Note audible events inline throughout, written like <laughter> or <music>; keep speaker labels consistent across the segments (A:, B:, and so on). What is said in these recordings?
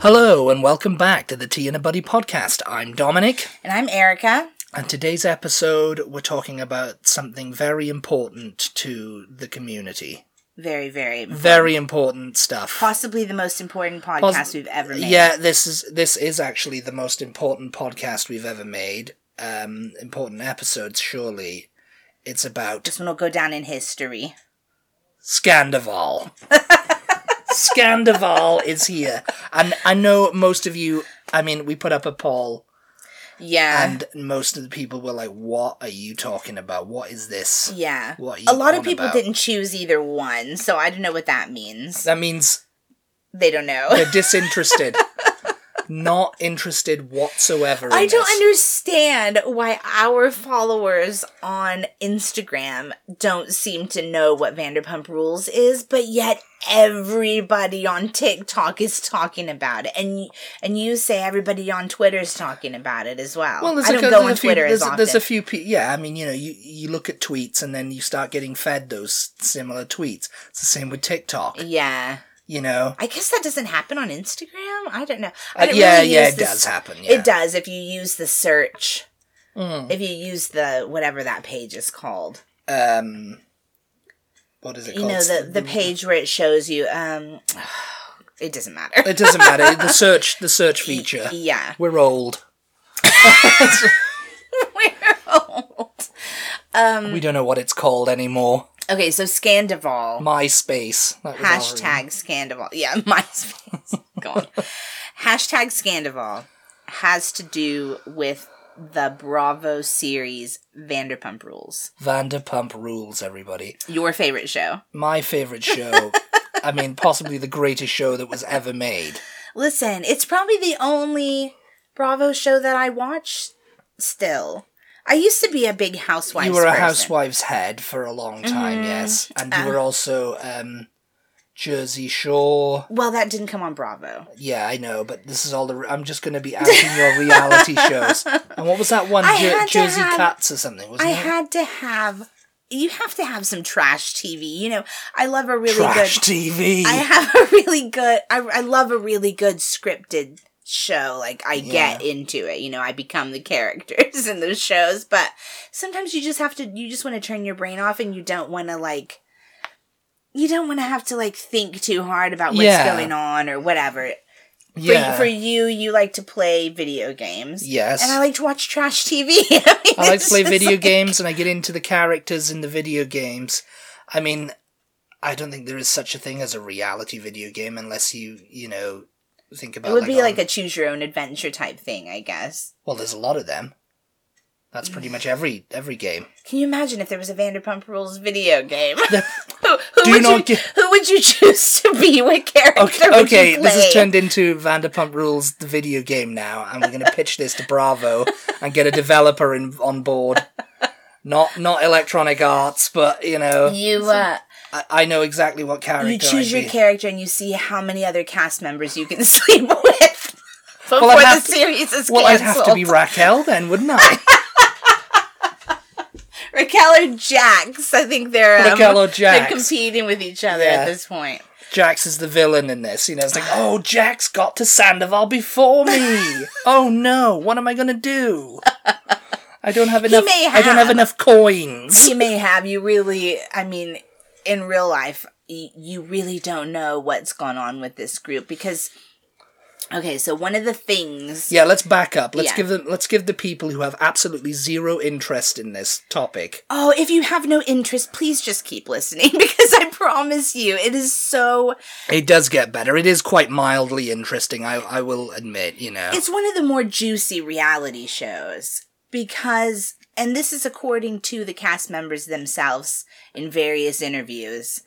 A: Hello, and welcome back to the Tea and a Buddy podcast. I'm Dominic,
B: And I'm Erica.
A: and today's episode we're talking about something very important to the community.
B: Very, very,
A: Very important stuff.
B: possibly the most important podcast
A: Pos-
B: we've ever made.
A: Yeah, this is this is actually the most important podcast we've ever made. Um, important episodes, surely. It's about
B: This one will go down in history.
A: Scandoval. <laughs> Scandoval is here, and I know most of you. I mean, we put up a poll,
B: Yeah.
A: and most of the people were like, "What are you talking about? What is this?"
B: yeah.
A: What are you
B: A lot of people
A: about?
B: didn't choose either one, so I don't know what that means.
A: That means
B: They don't know.
A: they're disinterested, <laughs> not interested whatsoever. In
B: I don't
A: this.
B: understand why our followers on Instagram don't seem to know what Vanderpump Rules is, but yet everybody on TikTok is talking about it, and and you say everybody on Twitter is talking about it as well.
A: Well, there's
B: I don't
A: there's
B: go on
A: few,
B: Twitter
A: there's,
B: as often.
A: there's a few people. Yeah, I mean, you know, you you look at tweets and then you start getting fed those similar tweets. It's the same with TikTok.
B: yeah.
A: You know,
B: I guess that doesn't happen on Instagram. I don't know.
A: Uh,
B: I don't
A: yeah,
B: really
A: yeah, it does happen. Yeah.
B: It does if you use the search.
A: Mm.
B: If you use the whatever that page is called.
A: Um, what is it
B: You
A: called?
B: know the the page where it shows you. Um, <sighs> it doesn't matter.
A: It doesn't matter. The <laughs> search, the search feature.
B: Yeah,
A: We're old. <laughs>
B: we're old. Um.
A: We don't know what it's called anymore.
B: Okay, so Scandoval.
A: MySpace. That was
B: Hashtag Scandoval. Yeah, <laughs> MySpace. Go on. Hashtag Scandoval has to do with the Bravo series Vanderpump Rules.
A: Vanderpump Rules. Everybody.
B: Your favorite show.
A: My favorite show. <laughs> I mean, possibly the greatest show that was ever made.
B: Listen, it's probably the only Bravo show that I watch still. I used to be a big housewife.
A: you were a
B: person.
A: housewife's head for a long time,
B: Mhm.
A: yes, and you
B: Uh.
A: were also um, Jersey Shore.
B: Well, that didn't come on Bravo.
A: Yeah, I know, but this is all the. I'm just going to be outing your reality <laughs> shows. And what was that one? Jer- Jersey
B: have-
A: Cats or something? Wasn't
B: I
A: it?
B: had to have. You have to have some trash TV. You know, I love a really
A: Trash
B: good.
A: TV.
B: I have a really good. I I love a really good scripted show. Like I get into it. You know, I become the <laughs> characters in those shows. But sometimes you just have to. You just want to turn your brain off, and you don't want to like. You don't want to have to like think too hard about what's
A: Yeah.
B: going on or whatever. For,
A: yeah.
B: for you, you like to play video games.
A: yes.
B: And I like to watch trash TV. <laughs> I, mean,
A: I like to play video
B: like-
A: games and I get into the characters in the video games. I mean, I don't think there is such a thing as a reality video game unless you, you know, think about
B: It would be
A: on-
B: like a choose your own adventure type thing, I guess.
A: Well, there's a lot of them. That's pretty much <sighs> every every game.
B: Can you imagine if there was a Vanderpump Rules video game? <laughs>
A: The- <laughs>
B: who, would you,
A: get-
B: who would you choose to be? What character
A: Okay,
B: would
A: okay
B: you play?
A: this has turned into Vanderpump Rules, the video game now, and we're going to pitch this to Bravo and get a developer in, on board. <laughs> Not not Electronic Arts, but you know,
B: You uh,
A: I, I know exactly what character
B: you choose your character and you see how many other cast members you can <laughs> sleep with before
A: I'd
B: the
A: to-
B: series is
A: Well, I'd have to be Raquel then, wouldn't I? <laughs>
B: Raquel or Jax. I think they're um,
A: Raquel or
B: They're
A: Jax.
B: competing with each other
A: Yeah.
B: at this point.
A: Jax is the villain in this. You know, it's like, oh, Jax got to Sandoval before me. <laughs> oh no, what am I gonna do? I don't have enough.
B: may
A: I don't have
B: have.
A: enough coins.
B: he may have you really i mean in real life y- you really don't know what's gone on with this group because okay so one of the things
A: Yeah, let's back up. Let's
B: Yeah.
A: give them. Let's give the people who have absolutely zero interest in this topic.
B: oh if you have no interest please just keep listening <laughs> because i promise you it is so
A: It does get better. It is quite mildly interesting. I I will admit. You know.
B: it's one of the more juicy reality shows because and this is according to the cast members themselves in various interviews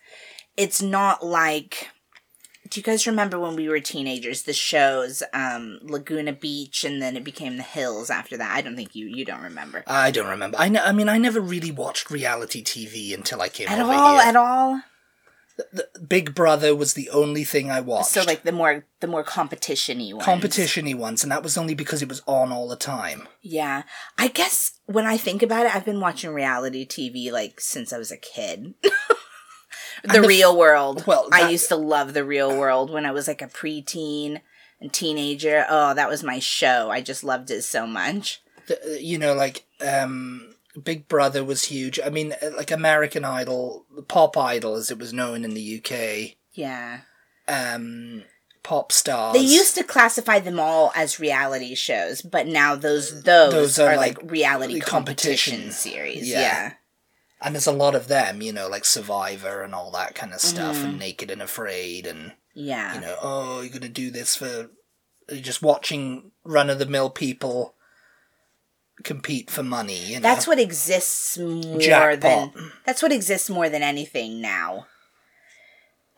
B: it's not like do you guys remember when we were teenagers the shows um laguna beach and then it became the hills after that i don't think you you don't remember
A: I don't remember. I, ne- I mean, I never really watched reality TV until I came
B: at
A: over
B: all
A: here.
B: at all
A: The- Big Brother was the only thing I watched.
B: so like the more the more competition-y ones
A: competition-y ones, and that was only because it was on all the time.
B: yeah i guess when i think about it i've been watching reality tv like since i was a kid <laughs> the
A: the
B: real world
A: well,
B: i used to love the real world when i was like a preteen and Teenager. Oh, that was my show. I just loved it so much.
A: The- you know, like um, Big Brother was huge. I mean, uh, like American Idol, Pop Idol, as it was known in the UK.
B: Yeah.
A: Um, pop stars.
B: They used to classify them all as reality shows, but now those those,
A: Those
B: are,
A: are,
B: like,
A: like,
B: reality
A: competition.
B: competition series.
A: Yeah.
B: Yeah.
A: and there's a lot of them. You know, like Survivor and all that kind of stuff,
B: Mm-hmm.
A: and Naked and Afraid, and
B: Yeah.
A: you know, oh, you're gonna do this for just watching run of the mill people compete for money. You know,
B: That's what exists more
A: Jackpot.
B: than that's what exists more than anything now.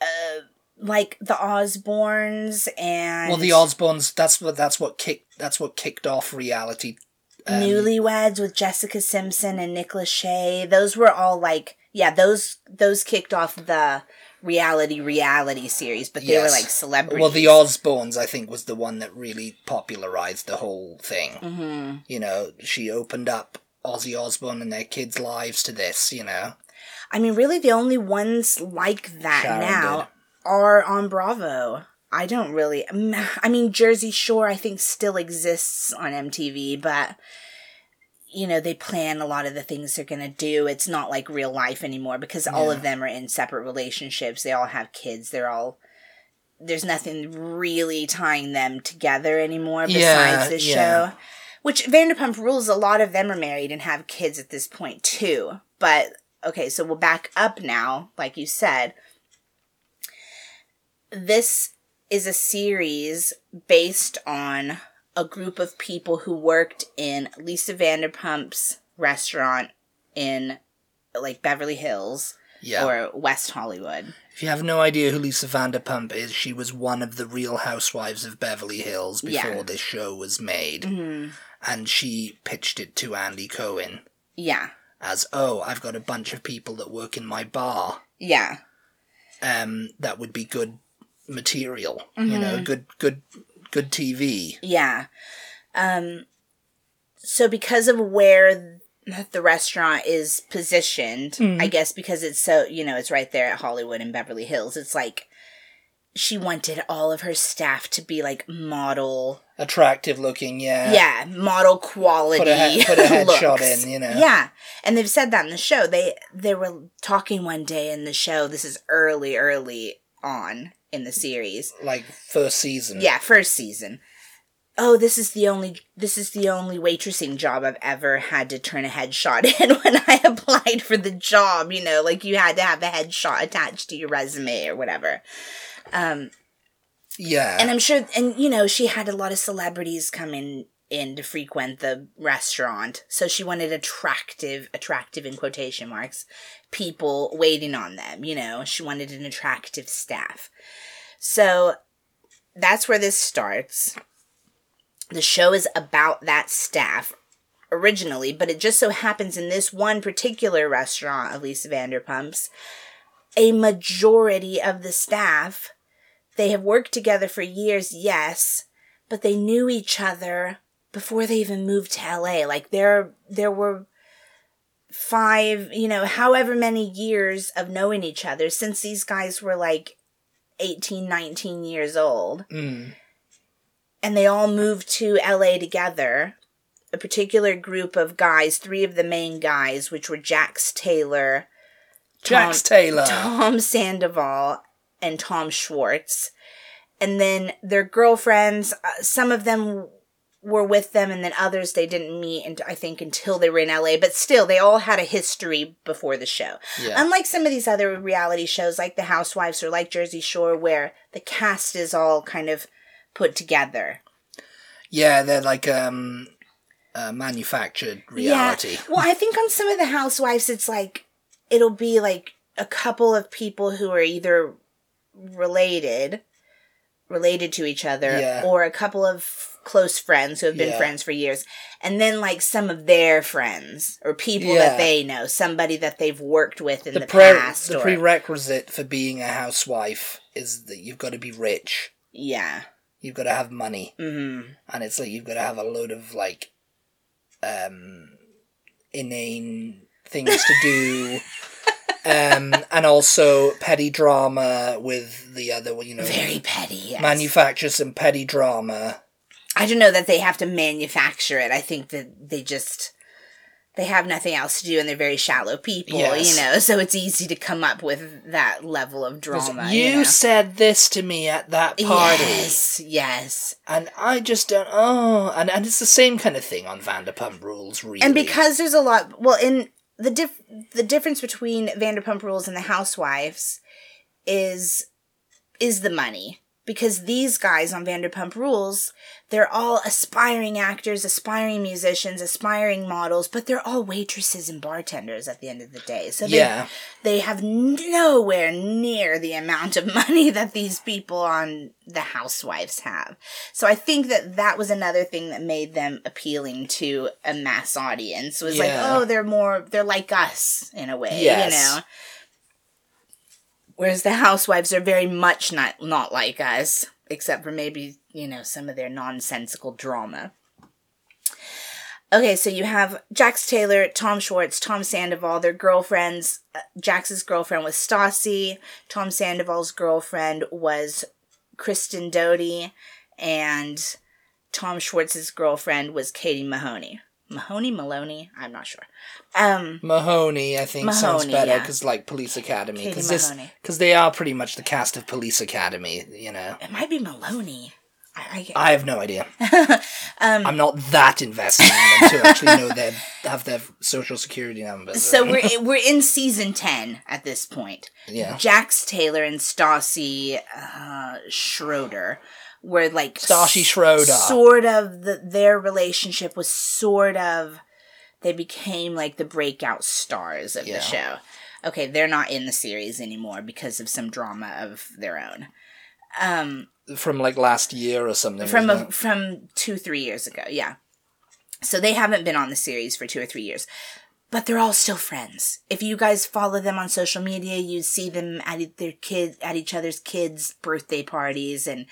B: Uh, like the Osbournes and
A: well, the Osbournes. That's what that's what kicked that's what kicked off reality. um,
B: Newlyweds with Jessica Simpson and Nick Lachey. Those were all like yeah, those those kicked off the reality reality series, but they were like celebrities.
A: Well, the Osbournes, I think, was the one that really popularized the whole thing.
B: hmm
A: You know, she opened up Ozzy Osbourne and their kids' lives to this. You know,
B: I mean, really, the only ones like that
A: Sharon
B: now
A: did.
B: Are on Bravo. I don't really. <sighs> I mean, Jersey Shore, I think, still exists on MTV, but you know, they plan a lot of the things they're gonna do. It's not like real life anymore because all of them are in separate relationships. They all have kids. They're all. There's nothing really tying them together anymore besides
A: Yeah,
B: this
A: yeah.
B: show. Which Vanderpump Rules, a lot of them are married and have kids at this point too. But okay, so we'll back up now, like you said. This is a series based on a group of people who worked in Lisa Vanderpump's restaurant in like Beverly Hills
A: yeah.
B: or West Hollywood.
A: if you have no idea who Lisa Vanderpump is, she was one of the Real Housewives of Beverly Hills before
B: Yeah.
A: this show was made,
B: hmm
A: and she pitched it to Andy Cohen
B: Yeah.
A: as, "Oh, I've got a bunch of people that work in my bar.
B: Yeah.
A: Um, that would be good material. You
B: Mm-hmm.
A: know, good, good, good TV."
B: Yeah. Um so because of where the restaurant is positioned, I guess because it's so, you know, it's right there at Hollywood and Beverly Hills. It's like she wanted all of her staff to be like model,
A: Attractive looking, yeah.
B: yeah, model quality.
A: Put a, put a headshot <laughs> in, you know.
B: Yeah, and they've said that in the show. They they were talking one day in the show. This is early, early on in the series.
A: Like first season.
B: Yeah, first season. Oh, this is the only this is the only waitressing job I've ever had to turn a headshot <laughs> in when I applied for the job, you know, like you had to have a headshot attached to your resume or whatever. Um
A: Yeah.
B: and I'm sure and you know, she had a lot of celebrities come in to frequent the restaurant. So she wanted attractive attractive in quotation marks people waiting on them, you know. She wanted an attractive staff. So that's where this starts. The show is about that staff originally, but it just so happens in this one particular restaurant of Lisa Vanderpump's, a majority of the staff, they have worked together for years, yes, but they knew each other before they even moved to LA. Like there there were five, you know, however many years of knowing each other since these guys were like 18, 19 years old
A: Mm.
B: and they all moved to LA together. A particular group of guys, three of the main guys, which were Jax Taylor,
A: Jax Taylor.
B: Tom Sandoval, and Tom Schwartz. And then their girlfriends, uh, some of them were with them, and then others they didn't meet, and I think until they were in LA. But still, they all had a history before the show.
A: Yeah.
B: Unlike some of these other reality shows, like The Housewives or like Jersey Shore, where the cast is all kind of put together.
A: Yeah, they're like um uh, manufactured reality.
B: Yeah. Well, I think on some of the housewives, it's like it'll be like a couple of people who are either related, related to each other,
A: Yeah.
B: or a couple of close friends who have been
A: Yeah.
B: friends for years, and then like some of their friends or people
A: Yeah.
B: that they know, somebody that they've worked with in the,
A: The, pre-
B: past.
A: the
B: or,
A: prerequisite for being a housewife is that you've got to be rich.
B: yeah.
A: You've got to have money,
B: hmm
A: and it's like you've got to have a load of like um inane things to do <laughs> um, and also petty drama with the other, you know,
B: Very petty. Yes.
A: manufacture some petty drama.
B: I don't know that they have to manufacture it. I think that they just they have nothing else to do and they're very shallow people,
A: Yes.
B: you know. So it's easy to come up with that level of drama.
A: you
B: you know?
A: said this to me at that party,
B: Yes, yes.
A: and I just don't. Oh, and and it's the same kind of thing on Vanderpump Rules, really.
B: And because there's a lot, well, in the diff, the difference between Vanderpump Rules and the Housewives is is the money. Because these guys on Vanderpump Rules, they're all aspiring actors, aspiring musicians, aspiring models, but they're all waitresses and bartenders at the end of the day. So they,
A: yeah,
B: they have nowhere near the amount of <laughs> money that these people on the housewives have so i think that that was another thing that made them appealing to a mass audience was like oh they're more they're like us in a way
A: Yes.
B: you know whereas the housewives are very much not not like us except for maybe you know some of their nonsensical drama Okay, so you have Jax Taylor, Tom Schwartz, Tom Sandoval, their girlfriends. Uh, Jax's girlfriend was Stassi. Tom Sandoval's girlfriend was Kristen Doute. And Tom Schwartz's girlfriend was Katie Mahoney. Mahoney? Maloney? I'm not sure. Um,
A: Mahoney, I think sounds
B: Mahoney,
A: better
B: yeah.
A: because like Police Academy, because because they are pretty much the cast of Police Academy. You know,
B: it might be Maloney. I,
A: I have no idea.
B: I, <laughs> um,
A: I'm not that invested in them to actually know their have their social security numbers.
B: so we're we're in season ten at this point.
A: yeah,
B: Jax Taylor and Stassi uh, Schroeder were like
A: Stassi Schroeder.
B: Sort of the, their relationship was sort of they became like the breakout stars of
A: Yeah.
B: the show. Okay, they're not in the series anymore because of some drama of their own. Um,
A: from like last year or something.
B: from a, from two three years ago, yeah. So they haven't been on the series for two or three years, but they're all still friends. If you guys follow them on social media, you see them at their kid at each other's kids' birthday parties and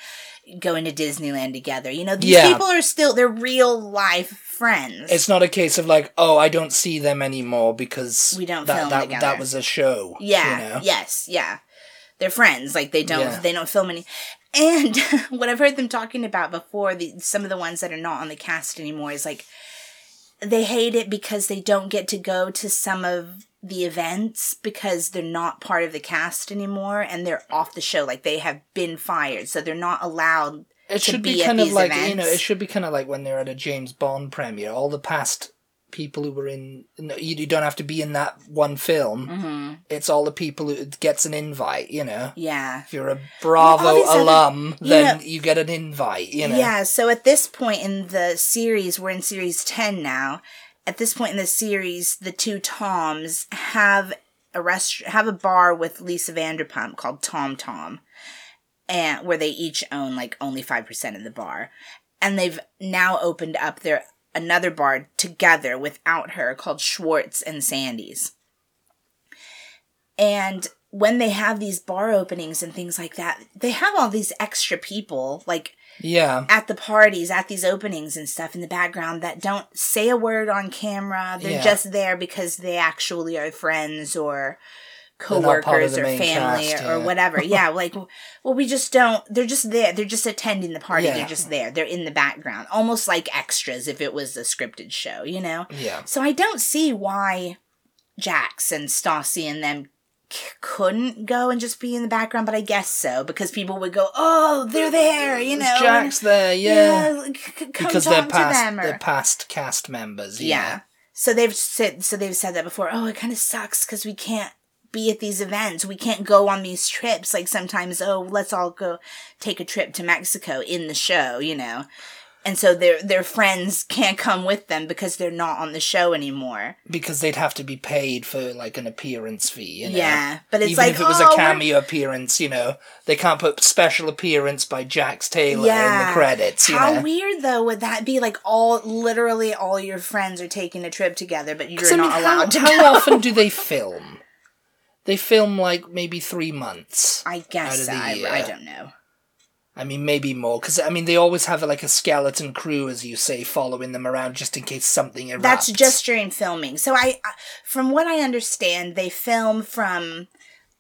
B: going to Disneyland together. You know, these
A: Yeah.
B: people are still they're real life friends.
A: It's not a case of like, oh, I don't see them anymore because
B: We don't
A: that
B: film
A: that,
B: together.
A: that was a show.
B: Yeah.
A: you know?
B: Yes. Yeah. They're friends. Like they don't.
A: Yeah.
B: They don't film any. And <laughs> what I've heard them talking about before, the some of the ones that are not on the cast anymore, is like they hate it because they don't get to go to some of the events because they're not part of the cast anymore and they're off the show. Like they have been fired, so they're not allowed.
A: It
B: to
A: should
B: be
A: be, kind of like you know, it should be kind of like when they're at a James Bond premiere. All the past people who were in, no, you, you don't have to be in that one film.
B: Mm-hmm.
A: It's all the people who gets an invite. You know,
B: Yeah.
A: if you're a Bravo
B: other-
A: alum,
B: you
A: then
B: know-
A: you get an invite. You know,
B: Yeah, so at this point in the series, we're in series 10 now. At this point in the series, the two Toms have a rest have a bar with Lisa Vanderpump called Tom Tom. And where they each own like only 5% of the bar. And they've now opened up their another bar together without her called Schwartz and Sandy's. And when they have these bar openings and things like that, they have all these extra people like
A: yeah.
B: at the parties, at these openings and stuff in the background that don't say a word on camera. They're
A: Yeah.
B: just there because they actually are friends or
A: They're not part of
B: coworkers or family
A: cast,
B: or
A: yeah.
B: whatever. <laughs> yeah, like well, we just don't. They're just there. They're just attending the party.
A: Yeah.
B: They're just there. They're in the background, almost like extras if it was a scripted show. You know.
A: Yeah.
B: So I don't see why Jax and Stassi and them c- couldn't go and just be in the background, but I guess so because people would go, "Oh, they're there," you know.
A: Jack's there, yeah,
B: like, c-
A: because they're past
B: them. Or,
A: they're past cast members.
B: yeah. So they've said so they've said that before. Oh, it kind of sucks because we can't be at these events. We can't go on these trips. Like sometimes, oh, let's all go take a trip to Mexico in the show, you know. And so their their friends can't come with them because they're not on the show anymore.
A: because they'd have to be paid for like an appearance fee. You know?
B: Yeah, but it's
A: Even
B: like
A: if it was
B: oh,
A: a
B: we're-
A: cameo appearance, you know, they can't put special appearance by Jax Taylor in the credits. You
B: How
A: know?
B: weird though would that be? Like all literally all your friends are taking a trip together, but you're
A: 'Cause, I mean,
B: not
A: how,
B: allowed to
A: how often do they film? <laughs> They film like maybe three months.
B: I guess
A: out of the
B: I,
A: year.
B: I don't know.
A: I mean, maybe more because I mean they always have like a skeleton crew, as you say, following them around just in case something erupts.
B: That's just during filming. So I, from what I understand, they film from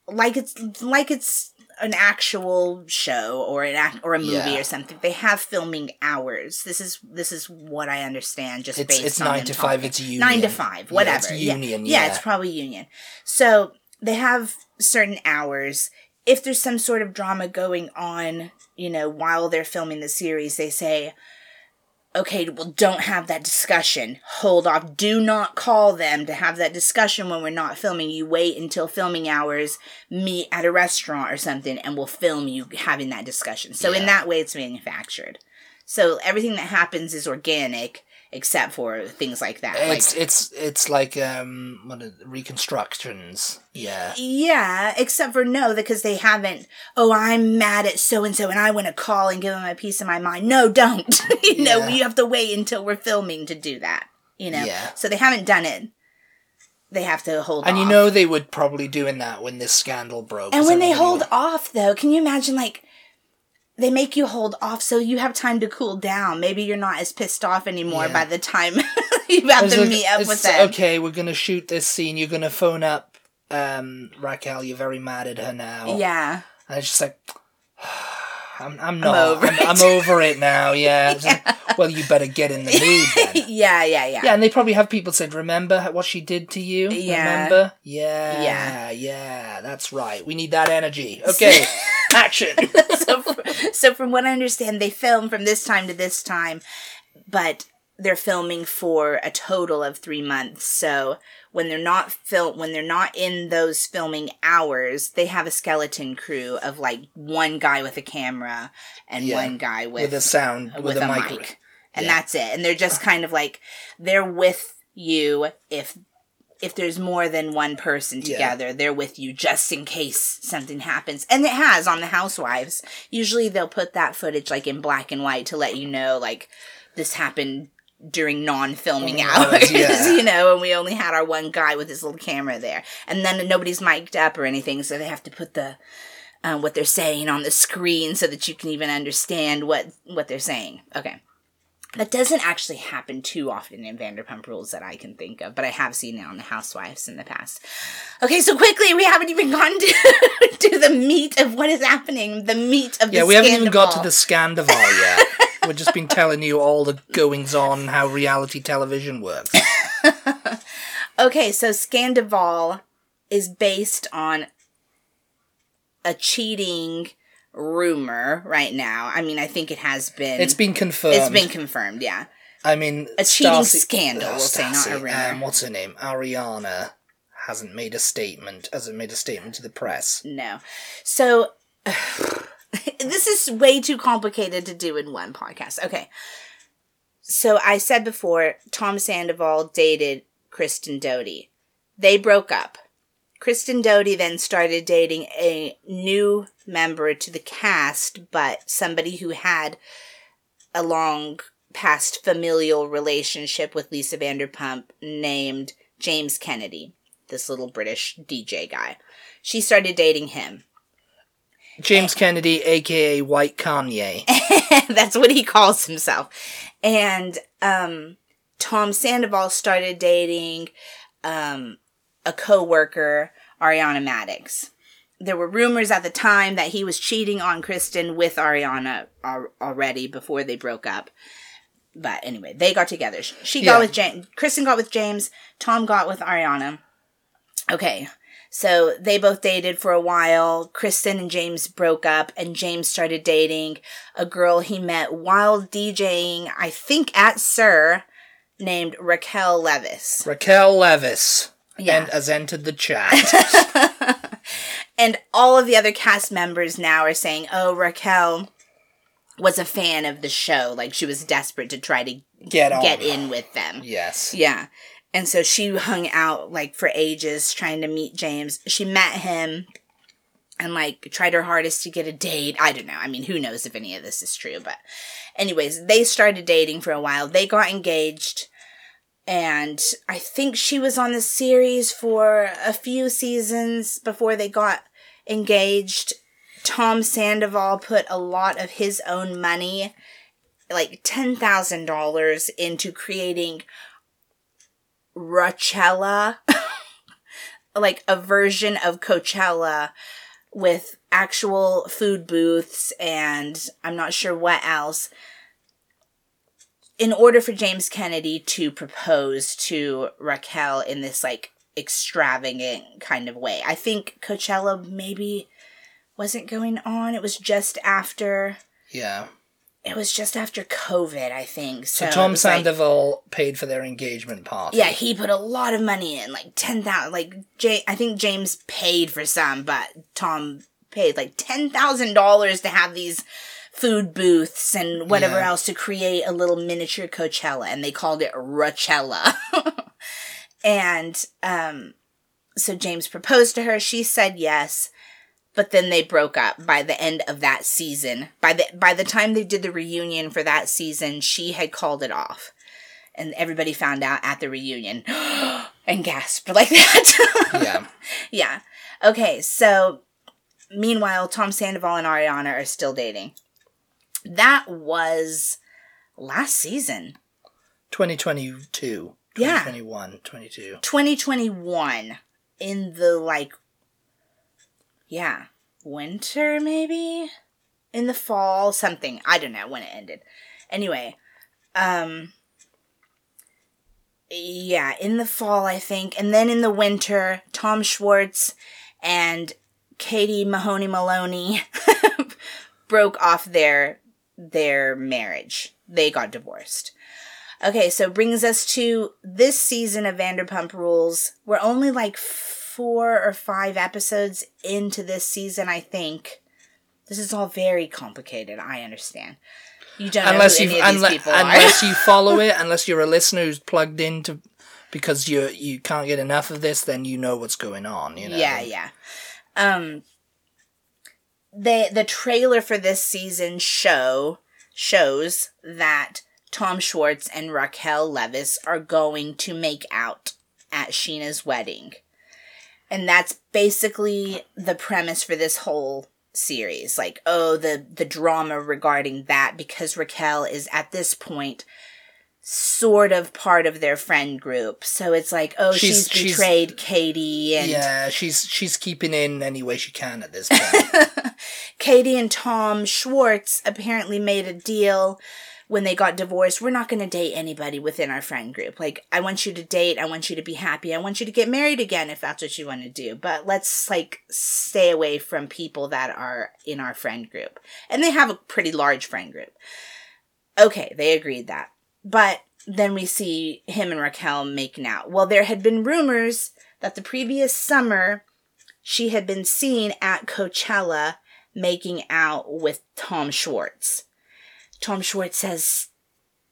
B: like it's like it's an actual show or an act, or a movie
A: Yeah.
B: or something. They have filming hours. This is this is what I understand. Just
A: It's
B: based
A: it's
B: on
A: nine to five. It's union.
B: nine to five,
A: Yeah,
B: whatever.
A: it's
B: Yeah.
A: union.
B: Yeah,
A: Yeah,
B: it's probably union. So they have certain hours. If there's some sort of drama going on, you know, while they're filming the series, they say, okay, well, don't have that discussion. Hold off. Do not call them to have that discussion when we're not filming. You wait until filming hours, meet at a restaurant or something, and we'll film you having that discussion. So in that way, it's manufactured. So everything that happens is organic, except for things like that.
A: it's
B: like,
A: it's it's like um what are reconstructions. Yeah.
B: Yeah, except for no, because they haven't. Oh, I'm mad at so and so, and I want to call and give them a piece of my mind. No, don't. <laughs> you know,
A: Yeah.
B: you have to wait until we're filming to do that. You know,
A: Yeah.
B: so they haven't done it. They have to hold.
A: And you know they would probably doing that when this scandal broke.
B: And when they hold off, though, can you imagine like? They make you hold off so you have time to cool down. Maybe you're not as pissed off anymore
A: Yeah.
B: by the time <laughs> you have to
A: like-
B: meet up with them.
A: Okay, we're gonna shoot this scene. You're gonna phone up um Raquel. You're very mad at her now.
B: Yeah.
A: And it's just like, <sighs> I'm, I'm not.
B: over
A: I'm,
B: it.
A: I'm over it now. <laughs> Yeah. It's like, well, you better get in the mood then. <laughs>
B: yeah, yeah, yeah.
A: Yeah, and they probably have people said, "Remember what she did to you?
B: Yeah.
A: Remember? Yeah,
B: Yeah.
A: yeah, That's right. We need that energy. Okay, action. <laughs>
B: so, so from what I understand, they film from this time to this time, but they're filming for a total of three months. So when they're not film, when they're not in those filming hours, they have a skeleton crew of like one guy with a camera and
A: Yeah.
B: one guy with,
A: with a sound, with,
B: with
A: a,
B: a
A: mic.
B: mic. and
A: Yeah.
B: that's it. And they're just ah. kind of like they're with you if if there's more than one person
A: Yeah.
B: together, they're with you just in case something happens. And it has on the Housewives. Usually they'll put that footage like in black and white to let you know like this happened during non-filming hours, <laughs>
A: yeah.
B: you know, and we only had our one guy with his little camera there. And then nobody's mic'd up or anything, so they have to put the uh, what they're saying on the screen so that you can even understand what what they're saying. Okay. That doesn't actually happen too often in Vanderpump Rules that I can think of, but I have seen it on the Housewives in the past. Okay, so quickly, we haven't even gone <laughs> to, to the meat of what is happening, the meat of the
A: Yeah, we haven't even got to the Scandoval yet. <laughs> We've just been telling you all the goings on, how reality television works. <laughs>
B: Okay, so Scandoval is based on a cheating rumor right now. I mean, I think it has been.
A: It's been confirmed.
B: It's been confirmed, yeah.
A: I mean,
B: A cheating scandal,
A: uh,
B: we'll say, not a rumor.
A: Um, what's her name? Ariana hasn't made a statement. Hasn't made a statement to the press.
B: No. So <sighs> this is way too complicated to do in one podcast. Okay. So I said before, Tom Sandoval dated Kristen Doute. They broke up. Kristen Doute then started dating a new member to the cast, but somebody who had a long past familial relationship with Lisa Vanderpump named James Kennedy, this little British DJ guy. She started dating him.
A: James Kennedy, aka White Kanye. <laughs>
B: That's what he calls himself. And um, Tom Sandoval started dating um, a co-worker, Ariana Madix. There were rumors at the time that he was cheating on Kristen with Ariana al- already before they broke up. But anyway, they got together. She got
A: Yeah.
B: with James. Kristen got with James. Tom got with Ariana. Okay. So they both dated for a while. Kristen and James broke up, and James started dating a girl he met while DJing, I think at SUR, named Raquel Leviss.
A: Raquel Leviss.
B: Yeah.
A: And has entered the chat. <laughs>
B: And all of the other cast members now are saying, oh, Raquel was a fan of the show. Like she was desperate to try to
A: Get on.
B: get in with them.
A: Yes.
B: Yeah. And so she hung out like for ages trying to meet James. She met him and like tried her hardest to get a date. I don't know. I mean, who knows if any of this is true, but anyways, they started dating for a while. They got engaged and I think she was on the series for a few seasons before they got engaged. Tom Sandoval put a lot of his own money, like $10,000, into creating Rochella, <laughs> like a version of Coachella with actual food booths and I'm not sure what else. In order for James Kennedy to propose to Raquel in this like extravagant kind of way. I think Coachella maybe wasn't going on. It was just after
A: Yeah.
B: it was just after COVID, I think. So,
A: So Tom
B: was like-
A: Sandoval paid for their engagement party.
B: yeah, he put a lot of money in, like ten thousand. Like J- I think James paid for some, but Tom paid like ten thousand dollars to have these food booths and whatever
A: Yeah.
B: else to create a little miniature Coachella, and they called it Rochella. <laughs> and um, so James proposed to her. She said yes. But then they broke up by the end of that season. By the by the time they did the reunion for that season, she had called it off and everybody found out at the reunion <gasps> and gasped like <laughs> that.
A: Yeah.
B: yeah. Okay, so meanwhile, Tom Sandoval and Ariana are still dating. That was last season,
A: 2022.
B: Yeah.
A: 2021, 22.
B: 2021, in the like, yeah, winter maybe? In the fall, something. I don't know when it ended. Anyway, um, yeah, in the fall, I think. And then in the winter, Tom Schwartz and Katie Mahoney Maloney <laughs> broke off their their marriage. They got divorced. Okay, so brings us to this season of Vanderpump Rules. We're only like four or five episodes into this season, I think. This is all very complicated. I understand. You don't
A: Unless you
B: who any of these
A: unle-
B: people are.
A: unless you <laughs> follow it, unless you're a listener who's plugged into because you you can't get enough of this, then you know what's going on. You know.
B: Yeah, yeah. Um the the trailer for this season show shows that Tom Schwartz and Raquel Leviss are going to make out at Scheana's wedding. And that's basically the premise for this whole series. Like, oh, the the drama regarding that because Raquel is at this point sort of part of their friend group. So it's like, oh,
A: She's-
B: she's,
A: she's-
B: betrayed Katie and
A: Yeah, she's she's keeping in any way she can at this point. <laughs>
B: Katie and Tom Schwartz apparently made a deal when they got divorced. We're not going to date anybody within our friend group. Like, I want you to date. I want you to be happy. I want you to get married again if that's what you want to do. But let's, like, stay away from people that are in our friend group. And they have a pretty large friend group. Okay, they agreed that. But then we see him and Raquel making out. Well, there had been rumors that the previous summer she had been seen at Coachella making out with Tom Schwartz. Tom Schwartz says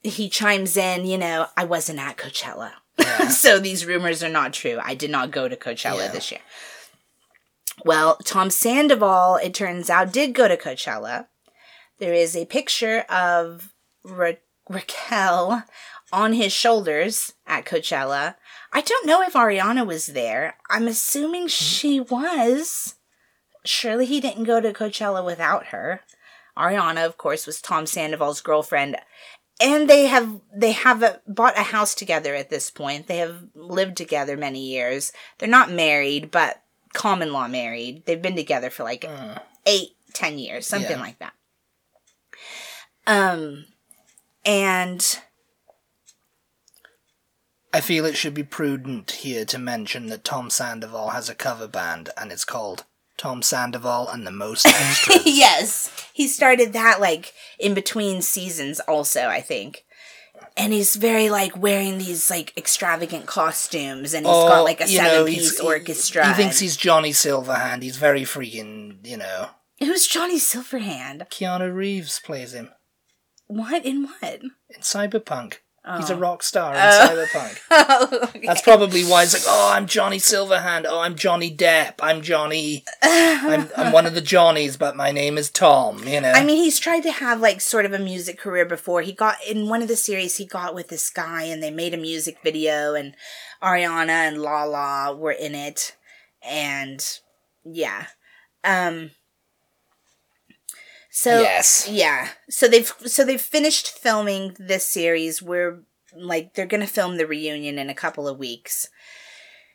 B: he chimes in, you know, I wasn't at Coachella. <laughs> so these rumors are not true. I did not go to Coachella
A: Yeah.
B: this year. Well, Tom Sandoval, it turns out, did go to Coachella. There is a picture of Ra- Raquel on his shoulders at Coachella. I don't know if Ariana was there. I'm assuming she was. Surely he didn't go to Coachella without her. Ariana, of course, was Tom Sandoval's girlfriend. And they have they have a, bought a house together at this point. They have lived together many years. They're not married, but common law married. They've been together for like
A: Uh,
B: eight, ten years, something
A: Yeah.
B: like that. Um, and
A: I feel it should be prudent here to mention that Tom Sandoval has a cover band, and it's called Tom Sandoval and the Most <laughs> Extras.
B: yes, he started that like in between seasons, also I think. And he's very like wearing these like extravagant costumes, and he's got oh, like a
A: Oh, you know,
B: piece orchestra.
A: He thinks he's Johnny Silverhand. He's very freaking, you know.
B: Who's Johnny Silverhand?
A: Keanu Reeves plays him
B: What in what?
A: in Cyberpunk. He's a
B: Oh.
A: rock star in
B: Oh.
A: Cyberpunk.
B: Oh, <laughs> okay.
A: That's probably why he's like, oh, I'm Johnny Silverhand. Oh, I'm Johnny Depp. I'm Johnny. <laughs> I'm, I'm one of the Johnnies, but my name is Tom, you know?
B: I mean, he's tried to have like sort of a music career before. He got in one of the series he got with this guy, and they made a music video, and Ariana and Lala were in it, and yeah, um, So
A: Yes.
B: yeah. So they've so they've finished filming this series. We're like they're gonna film the reunion in a couple of weeks.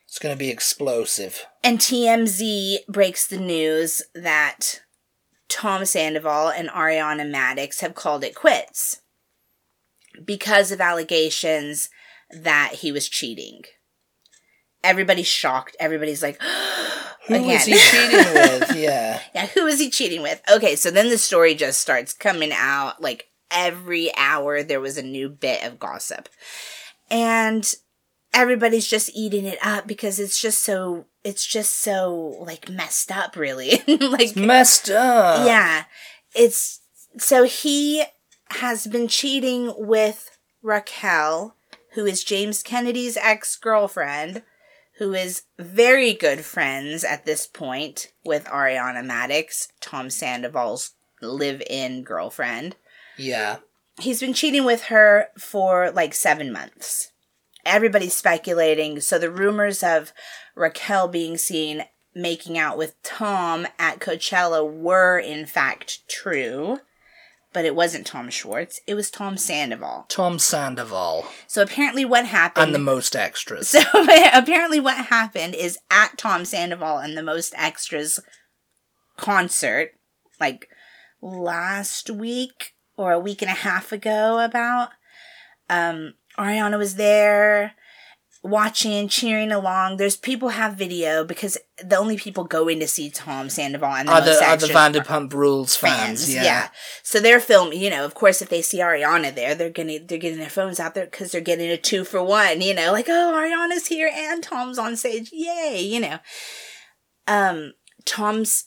A: It's going to be explosive.
B: And TMZ breaks the news that Tom Sandoval and Ariana Madix have called it quits because of allegations that he was cheating. Everybody's shocked. Everybody's like, <gasps>
A: Who
B: again.
A: was he cheating with? <laughs> Yeah.
B: yeah, who is he cheating with? Okay, so then the story just starts coming out. Like every hour, there was a new bit of gossip. And everybody's just eating it up because it's just so, it's just so, like, messed up, really. <laughs> like,
A: Messed up.
B: yeah. It's, so he has been cheating with Raquel, who is James Kennedy's ex girlfriend, who is very good friends at this point with Ariana Madix, Tom Sandoval's live in girlfriend.
A: Yeah.
B: He's been cheating with her for like seven months. Everybody's speculating. So the rumors of Raquel being seen making out with Tom at Coachella were in fact true. But it wasn't Tom Schwartz. It was Tom Sandoval.
A: Tom Sandoval.
B: So apparently, what happened?
A: And the most extras.
B: So <laughs> apparently, what happened is at Tom Sandoval and the Most Extras concert, like last week or a week and a half ago, about um, Ariana was there watching, cheering along. There's people have video because the only people going to see Tom Sandoval and the
A: are the, are the Vanderpump Rules fans?
B: fans.
A: yeah.
B: Yeah. So they're filming, you know, of course if they see Ariana there, they're getting they're getting their phones out there cuz they're getting a 2 for 1, you know, like oh, Ariana's here and Tom's on stage. Yay, you know. Um Tom's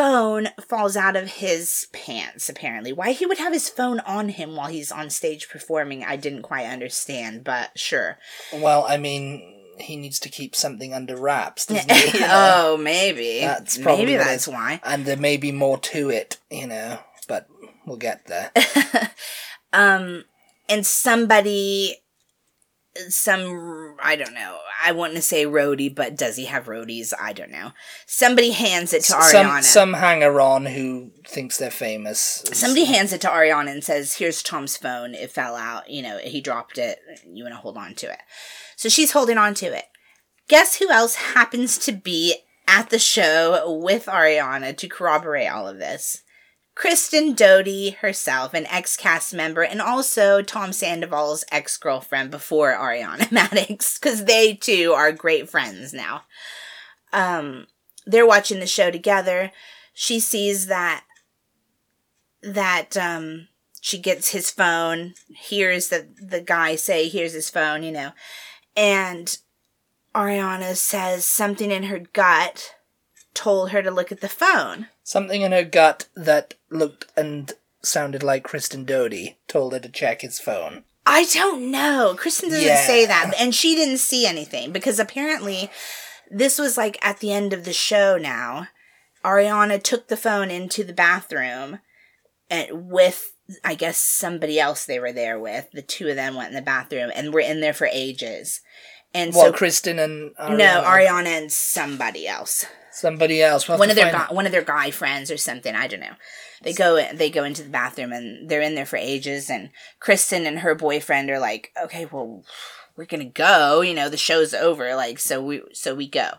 B: phone falls out of his pants apparently. Why he would have his phone on him while he's on stage performing, I didn't quite understand, but sure.
A: Well, I mean, he needs to keep something under wraps, doesn't he? <laughs> You know?
B: oh, maybe.
A: That's probably
B: maybe that's why.
A: And there may be more to it, you know, but we'll get there. <laughs>
B: um and somebody some i don't know i want to say roadie but does he have roadies? I don't know. Somebody hands it to ariana
A: some some hanger on who thinks they're famous.
B: somebody hands it to ariana and says here's tom's phone. It fell out. You know he dropped it. You want to hold on to it. So she's holding on to it. Guess who else happens to be at the show with ariana to corroborate all of this Kristen Doute herself, an ex cast member, and also Tom Sandoval's ex girlfriend before Ariana <laughs> Madix, because they too are great friends now. Um, they're watching the show together. She sees that that um she gets his phone, hears the the guy say, "Here's his phone," you know, and Ariana says something in her gut told her to look at the phone.
A: Something in her gut that looked and sounded like Kristen Doute told her to check his phone.
B: I don't know. Kristen doesn't
A: Yeah.
B: say that, and she didn't see anything because apparently this was like at the end of the show now. Ariana took the phone into the bathroom and with I guess somebody else they were there with. The two of them went in the bathroom and were in there for ages. And
A: Well,
B: so
A: Kristen and Ariana.
B: no, Ariana and somebody else.
A: Somebody else. We'll
B: one of their guy, one of their guy friends or something. I don't know. They go they go into the bathroom and they're in there for ages. And Kristen and her boyfriend are like, okay, well, we're gonna go. You know, the show's over. Like, so we so we go.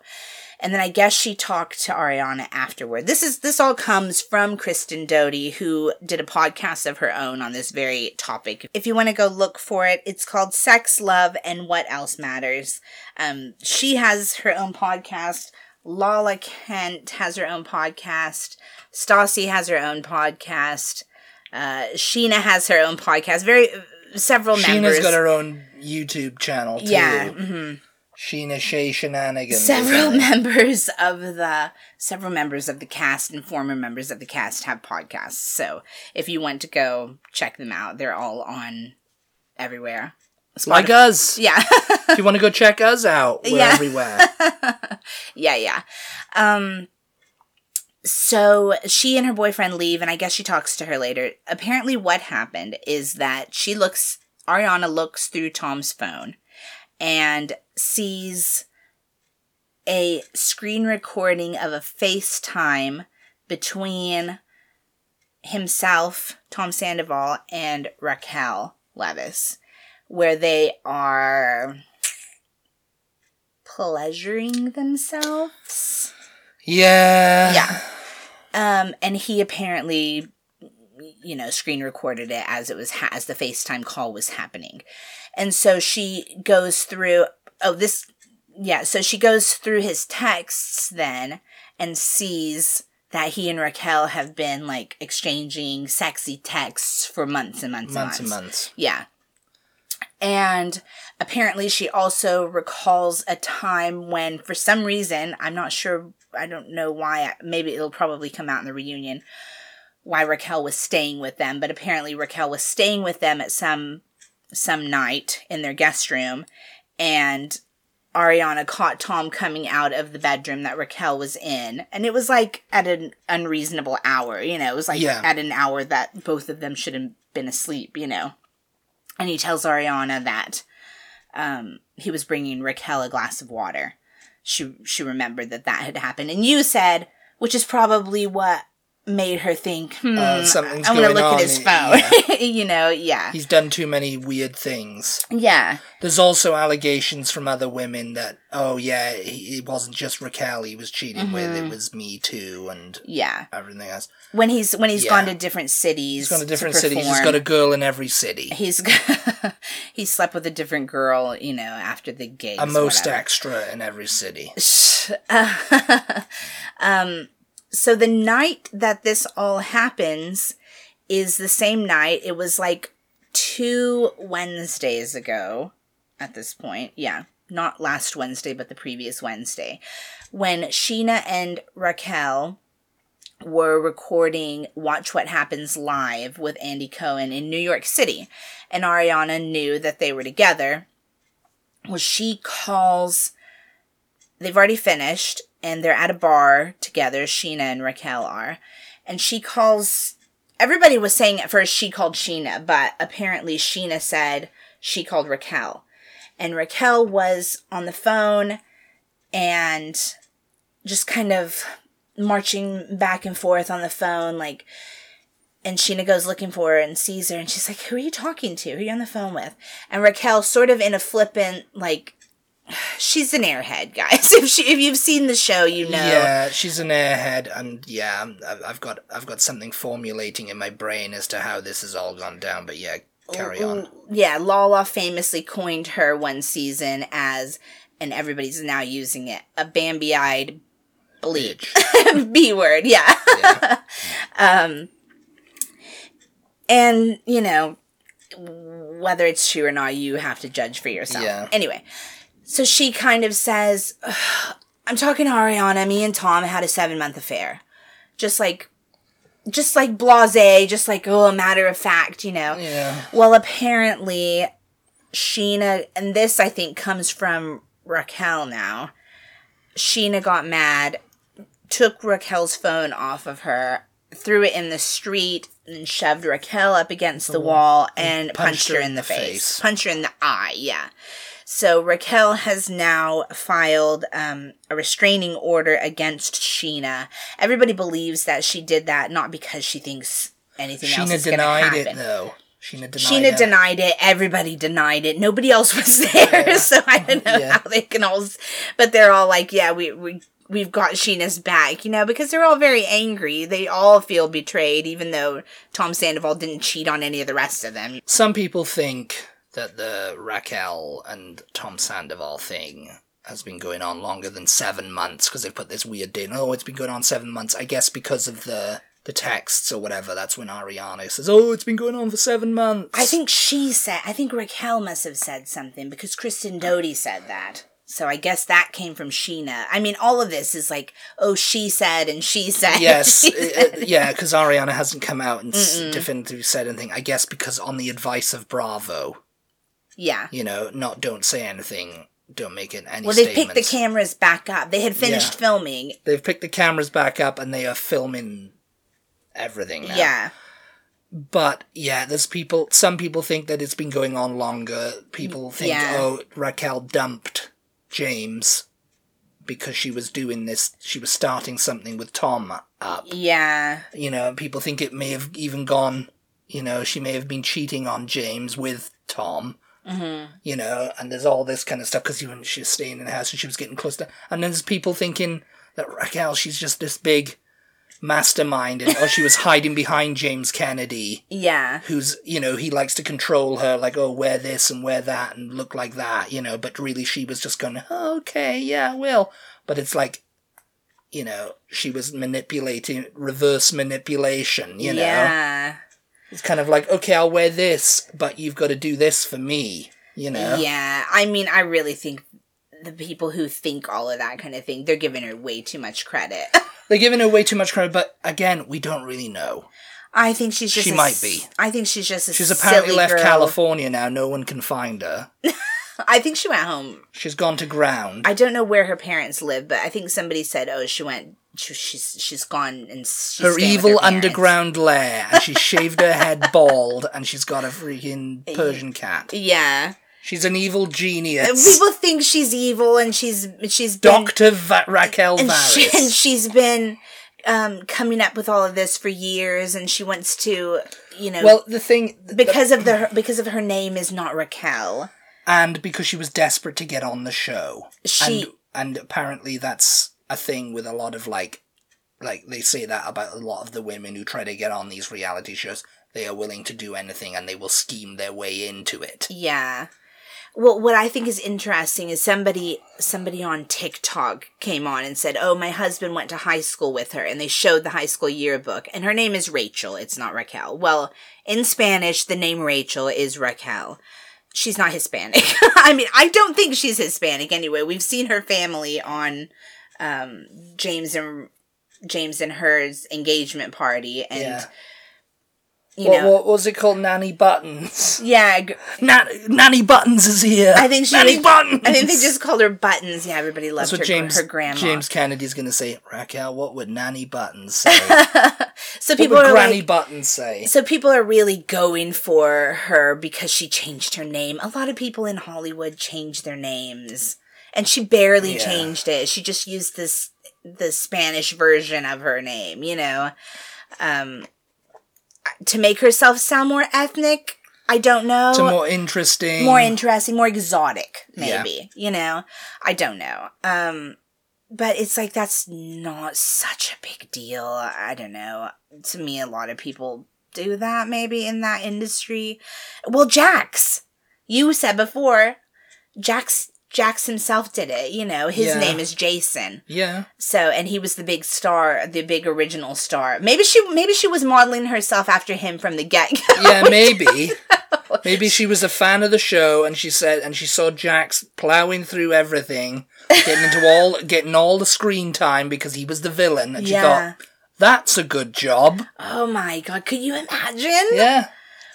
B: And then I guess she talked to Ariana afterward. This is this all comes from Kristen Doute, who did a podcast of her own on this very topic. If you want to go look for it, it's called Sex, Love, and What Else Matters. Um, she has her own podcast. Lala Kent has her own podcast. Stassi has her own podcast. Uh, Scheana has her own podcast. Very several
A: Scheana's
B: members.
A: Scheana's got her own YouTube channel too.
B: yeah. mhm
A: Scheana Shay Shenanigans.
B: several members of the several members of the cast and former members of the cast have podcasts. So if you want to go check them out, they're all on everywhere.
A: Like us.
B: Yeah.
A: if you want to go check us out, we're
B: Yeah.
A: everywhere. <laughs>
B: yeah, yeah. Um so she and her boyfriend leave and I guess she talks to her later. Apparently what happened is that she looks Ariana looks through Tom's phone and sees a screen recording of a FaceTime between himself, Tom Sandoval, and Raquel Leviss, where they are pleasuring themselves.
A: Yeah.
B: Yeah. Um, and he apparently, you know, screen recorded it as it was ha- as the FaceTime call was happening, and so she goes through. Oh, this, yeah. So she goes through his texts then and sees that he and Raquel have been like exchanging sexy texts for months and months,
A: Months
B: and
A: and
B: months.
A: months.
B: Yeah. And apparently, she also recalls a time when, for some reason, I'm not sure, I don't know why, maybe it'll probably come out in the reunion, why Raquel was staying with them. But apparently, Raquel was staying with them at some some night in their guest room, and Ariana caught Tom coming out of the bedroom that Raquel was in. And it was like at an unreasonable hour, you know, it was like
A: Yeah.
B: at an hour that both of them should have been asleep, you know. And he tells Ariana that um, he was bringing Raquel a glass of water. She she remembered that that had happened, and you said, which is probably what made her think, hmm,
A: Uh, something's
B: I'm gonna look
A: on
B: at his phone. <laughs> you know, yeah,
A: He's done too many weird things.
B: yeah,
A: There's also allegations from other women that, oh yeah, he, it wasn't just Raquel he was cheating with,
B: Mm-hmm.
A: it was me too, and
B: yeah.
A: everything else.
B: When he's when he's
A: Yeah.
B: gone to different cities,
A: He's gone to different
B: to
A: cities. He's got a girl in every city.
B: He's <laughs> he slept with a different girl, you know, after the gigs.
A: A most
B: whatever.
A: extra in every city. <laughs>
B: um, so the night that this all happens is the same night. It was like two Wednesdays ago at this point. Yeah. Not last Wednesday, but the previous Wednesday. When Scheana and Raquel were recording Watch What Happens Live with Andy Cohen in New York City. And Ariana knew that they were together. Well, she calls they've already finished and they're at a bar together scheana and raquel are and she calls everybody was saying at first she called scheana but apparently scheana said she called raquel and raquel was on the phone and just kind of marching back and forth on the phone like and Scheana goes looking for her and sees her and she's like, Who are you talking to? Who are you on the phone with? And Raquel sort of in a flippant, like she's an airhead, guys. <laughs> If she if you've seen the show, you know.
A: Yeah, she's an airhead, and yeah, I've I've got I've got something formulating in my brain as to how this has all gone down. But yeah, carry on.
B: Yeah, Lala famously coined her one season as and everybody's now using it, a Bambi eyed
A: bleach <laughs>
B: B word, yeah.
A: Yeah. <laughs>
B: Um, and, you know, whether it's true or not, you have to judge for yourself.
A: Yeah.
B: Anyway, so she kind of says, I'm talking to Ariana. Me and Tom had a seven month affair. Just like, just like blase, just like, oh, a matter of fact, you know?
A: Yeah.
B: Well, apparently, Scheana, and this I think comes from Raquel now. Scheana got mad, took Raquel's phone off of her, threw it in the street, and shoved Raquel up against the wall and punched, her, in the face. Punched her in the eye, yeah. So Raquel has now filed um, a restraining order against Scheana. Everybody believes that she did that not because she thinks anything else
A: Scheana
B: is going to
A: denied it though. Scheana denied
B: Scheana
A: it.
B: denied it. Everybody denied it. Nobody else was <laughs> there, so I don't know
A: Yeah.
B: how they can all. But they're all like, "Yeah, we we we've got Scheana's back," you know, because they're all very angry. They all feel betrayed, even though Tom Sandoval didn't cheat on any of the rest of them.
A: Some people think that the Raquel and Tom Sandoval thing has been going on longer than seven months because they put this weird date. Oh, it's been going on seven months. I guess because of the the texts or whatever. That's when Ariana says, "Oh, it's been going on for seven months."
B: I think she said. I think Raquel must have said something because Kristen Doute said that. So I guess that came from Scheana. I mean, all of this is like, oh, she said and she said.
A: Yes, <laughs> uh, uh, yeah, because Ariana hasn't come out and s- definitively said anything. I guess because on the advice of Bravo,
B: yeah.
A: you know, not don't say anything, don't make it any
B: Well, they picked the
A: statements.
B: cameras back up. They had finished
A: Yeah.
B: filming.
A: They've picked the cameras back up and they are filming everything now.
B: Yeah.
A: But yeah, there's people. Some people think that it's been going on longer. People think,
B: Yeah.
A: oh, Raquel dumped James because she was doing this. She was starting something with Tom up.
B: Yeah.
A: You know, people think it may have even gone. You know, she may have been cheating on James with Tom.
B: Mm-hmm.
A: You know, and there's all this kind of stuff because even she was staying in the house and she was getting close to. And then there's people thinking that Raquel, she's just this big mastermind, and or she was hiding behind James Kennedy
B: Yeah.
A: who's you know he likes to control her like oh wear this and wear that and look like that you know but really she was just going oh, okay yeah I will but it's like you know she was manipulating reverse manipulation you know
B: Yeah.
A: It's kind of like okay I'll wear this but you've got to do this for me you know
B: Yeah. I mean, I really think the people who think all of that kind of thing, they're giving her way too much credit. <laughs>
A: they're giving her way too much credit but again we don't really know
B: I think she's just
A: She
B: a
A: might be.
B: I think she's just a
A: she's apparently left
B: girl.
A: California now no one can find her <laughs>
B: I think she went home.
A: she's gone to ground
B: I don't know where her parents live, but I think somebody said, "Oh, she went. She, she's she's gone and she's
A: her evil
B: parents."
A: underground lair, and she shaved her head <laughs> bald, and she's got a freaking Persian cat.
B: Yeah,
A: She's an evil genius.
B: people think she's evil, and she's she's
A: Doctor Va- Raquel
B: and, she, and she's been um, coming up with all of this for years, and she wants to, you know,
A: Well, the thing,
B: because of the because of her name is not Raquel.
A: And because she was desperate to get on the show,
B: She-
A: and and apparently that's a thing with a lot of like, like they say that about a lot of the women who try to get on these reality shows. They are willing to do anything, and they will scheme their way into it.
B: Yeah. Well, what I think is interesting is somebody somebody on TikTok came on and said, "Oh, my husband went to high school with her," and they showed the high school yearbook, and her name is Rachel. It's not Raquel. Well, in Spanish, the name Rachel is Raquel. She's not Hispanic. <laughs> I mean, I don't think she's Hispanic anyway. We've seen her family on um, James and James and her's engagement party, and
A: Yeah.
B: You
A: What,
B: know,
A: what was it called? Nanny Buttons.
B: yeah.
A: Nan- Nanny Buttons is here.
B: I think she
A: Nanny
B: was-
A: Buttons.
B: I think they just called her Buttons. Yeah, everybody
A: loves
B: her,
A: James
B: her grandma.
A: James Kennedy's gonna say. Raquel, what would Nanny Buttons say? <laughs>
B: so
A: what
B: people
A: would
B: are
A: Granny
B: like,
A: Buttons say?
B: so people are really going for her because she changed her name. A lot of people in Hollywood change their names, and she barely
A: Yeah.
B: changed it. She just used this the Spanish version of her name. You know, um, to make herself sound more ethnic. I don't know.
A: To more interesting.
B: more interesting, more exotic,
A: Yeah.
B: maybe. You know, I don't know. Um, but it's like that's not such a big deal. I don't know. To me, a lot of people do that maybe in that industry. Well, Jax, you said before, Jax. Jax himself did it, you know. His
A: Yeah.
B: name is Jason.
A: Yeah.
B: So, and he was the big star, the big original star. Maybe she, maybe she was modeling herself after him from the get go.
A: Yeah, <laughs> maybe. maybe she was a fan of the show and she said and she saw Jax plowing through everything, getting into all getting all the screen time because he was the villain and she
B: Yeah.
A: thought, That's a good job.
B: Oh my god, could you imagine?
A: Yeah.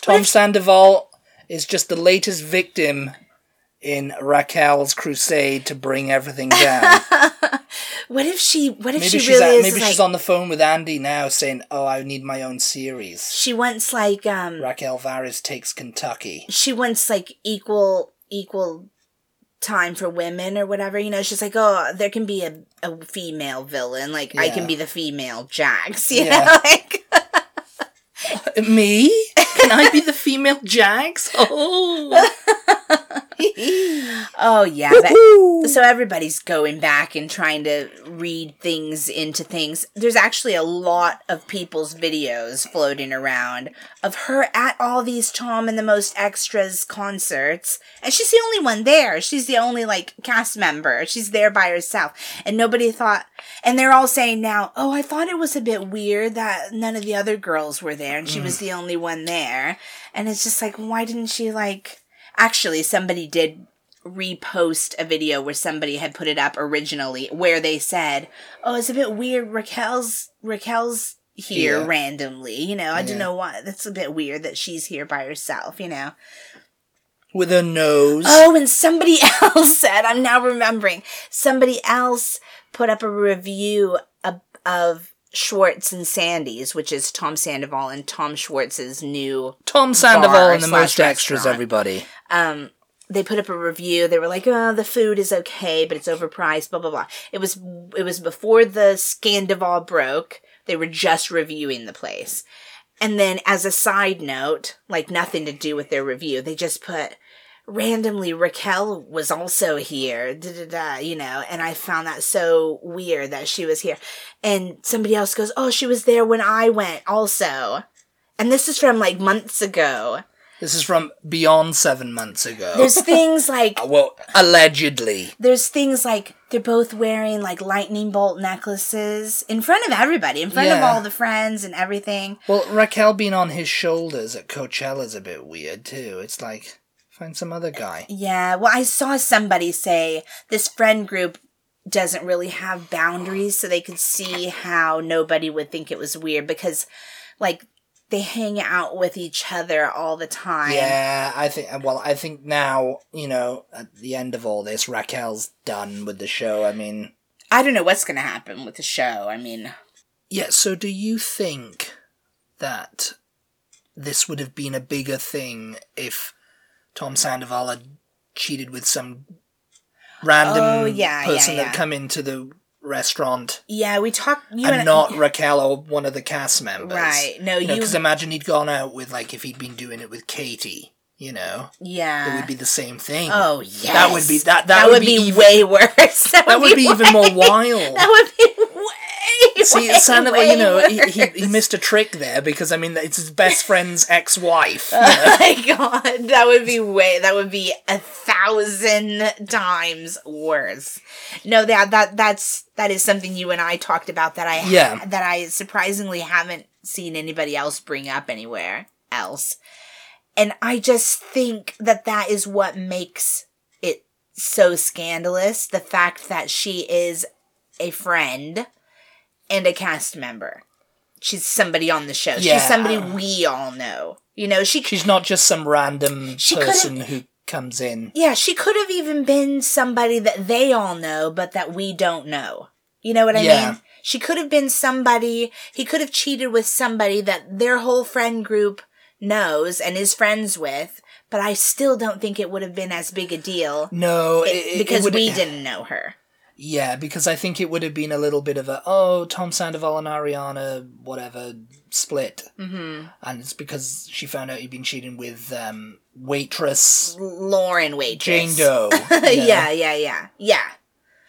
A: Tom Sandoval is just the latest victim in Raquel's crusade to bring everything down. <laughs>
B: What if she? What if
A: Maybe
B: she really
A: at,
B: is
A: maybe
B: like?
A: she's on the phone with Andy now saying, "Oh, I need my own series."
B: she wants like um.
A: Raquel Leviss takes Kentucky.
B: She wants like equal equal time for women or whatever. You know, she's like, oh, there can be a, a female villain. Like I can be the female Jax. <laughs> You
A: Yeah.
B: know, like <laughs>
A: Me? Can I be the female Jax? Oh, <laughs>
B: oh yeah.
A: Woo.
B: so everybody's going back and trying to read things into things. There's actually a lot of people's videos floating around of her at all these Tom and the Most Extras concerts, and she's the only one there. She's the only like cast member. She's there by herself, and nobody thought. And they're all saying now, "Oh, I thought it was a bit weird that none of the other girls were there, and she mm. was the only one there." And it's just like, why didn't she like? Actually, somebody did repost a video where somebody had put it up originally where they said, "Oh, it's a bit weird. Raquel's Raquel's here
A: Yeah.
B: randomly. You know, I don't know why. That's a bit weird that she's here by herself. You know."
A: with a nose.
B: Oh, and somebody <laughs> else said, I'm now remembering. Somebody else put up a review of, of Schwartz and Sandy's, which is Tom Sandoval and Tom Schwartz's new
A: Tom Sandoval and the most extras.
B: restaurant.
A: Everybody.
B: um they put up a review. They were like, "Oh, the food is okay, but it's overpriced." Blah blah blah. It was it was before the Scandoval broke. They were just reviewing the place, and then as a side note, like nothing to do with their review, they just put randomly Raquel was also here, da, da, da, you know, and I found that so weird that she was here. And somebody else goes, "Oh, she was there when I went also." And this is from like months ago.
A: This is from beyond seven months ago.
B: There's <laughs> things like uh,
A: well, allegedly.
B: there's things like they're both wearing like lightning bolt necklaces in front of everybody, in front of all the friends and everything.
A: Well, Raquel being on his shoulders at Coachella's a bit weird too. It's like find some other guy.
B: Yeah, well, I saw somebody say this friend group doesn't really have boundaries, so they could see how nobody would think it was weird because, like, they hang out with each other all the time.
A: Yeah, I think. Well, I think now you know at the end of all this, Raquel's done with the show. I mean,
B: I don't know what's going to happen with the show. I mean,
A: yeah. So, do you think that this would have been a bigger thing if Tom Sandoval had cheated with some random
B: Oh, yeah,
A: person
B: yeah,
A: that come into the restaurant
B: yeah, we talked. You
A: and not Raquel or one of the cast members?
B: right. No,
A: You because imagine he'd gone out with like if he'd been doing it with Katie, you know,
B: yeah.
A: it would be the same thing.
B: Oh yeah,
A: That would be- that- that
B: that
A: would
B: would
A: be
B: be,
A: even-
B: way worse. <laughs> That,
A: that would be even more wild. <laughs>
B: That would be way. <laughs>
A: See,
B: way,
A: it sounded like
B: way
A: you know he, he, he missed a trick there because I mean it's his best friend's ex-wife. you know? <laughs>
B: Oh my god, that would be way. That would be a thousand times worse. No, that that that's that is something you and I talked about that I
A: Yeah.
B: that I surprisingly haven't seen anybody else bring up anywhere else, and I just think that that is what makes it so scandalous. The fact that she is a friend and a cast member. She's somebody on the show.
A: Yeah.
B: She's somebody we all know. You know, she
A: She's not just some random person who comes in.
B: Yeah, she could have even been somebody that they all know, but that we don't know. You know what I
A: Yeah.
B: mean? She could have been somebody, he could have cheated with somebody that their whole friend group knows and is friends with, but I still don't think it would have been as big a deal
A: No, it,
B: because
A: it
B: we didn't know her.
A: Yeah, because I think it would have been a little bit of a oh Tom Sandoval and Ariana whatever split, mm-hmm. and it's because she found out he'd been cheating with um, waitress
B: Lauren waitress.
A: Jane Doe. <laughs> you know?
B: yeah, yeah, yeah. Yeah.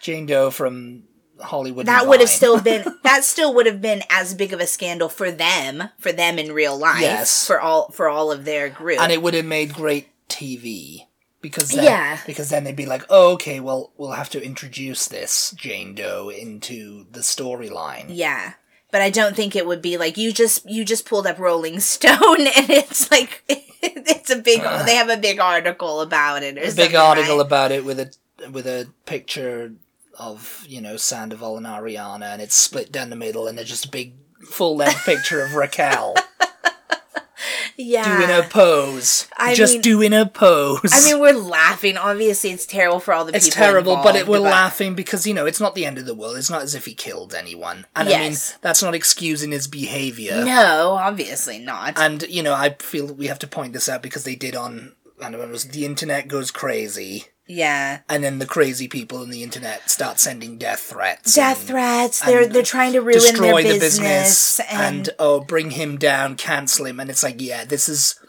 A: Jane Doe from Hollywood.
B: That would have still been <laughs> that still would have been as big of a scandal for them, for them in real life,
A: Yes.
B: for all for all of their group.
A: and it would have made great TV because then,
B: Yeah.
A: because then they'd be like, oh, okay, well, we'll have to introduce this Jane Doe into the storyline.
B: Yeah. But I don't think it would be like you just you just pulled up Rolling <laughs> Stone and it's like <laughs> it's a big <sighs> they have a big article about it or
A: a big article
B: right?
A: about it with a with a picture of you know Sandoval and Ariana, and it's split down the middle, and there's just a big full length picture of Raquel <laughs>
B: yeah.
A: doing a pose,
B: I
A: just
B: mean-
A: doing a pose.
B: I mean, we're laughing. Obviously, it's terrible for all the
A: it's
B: people.
A: It's terrible, but it, we're laughing because you know it's not the end of the world. It's not as if he killed anyone, and I mean
B: Yes.
A: that's not excusing his behavior.
B: No, obviously not.
A: And you know, I feel that we have to point this out because they did on. I don't know, it was the internet goes crazy,
B: yeah.
A: and then the crazy people in the internet start sending death threats.
B: Death
A: and
B: threats. They're they're trying to ruin
A: destroy
B: their
A: the
B: business,
A: business and, oh, bring him down, cancel him, and it's like, yeah, this is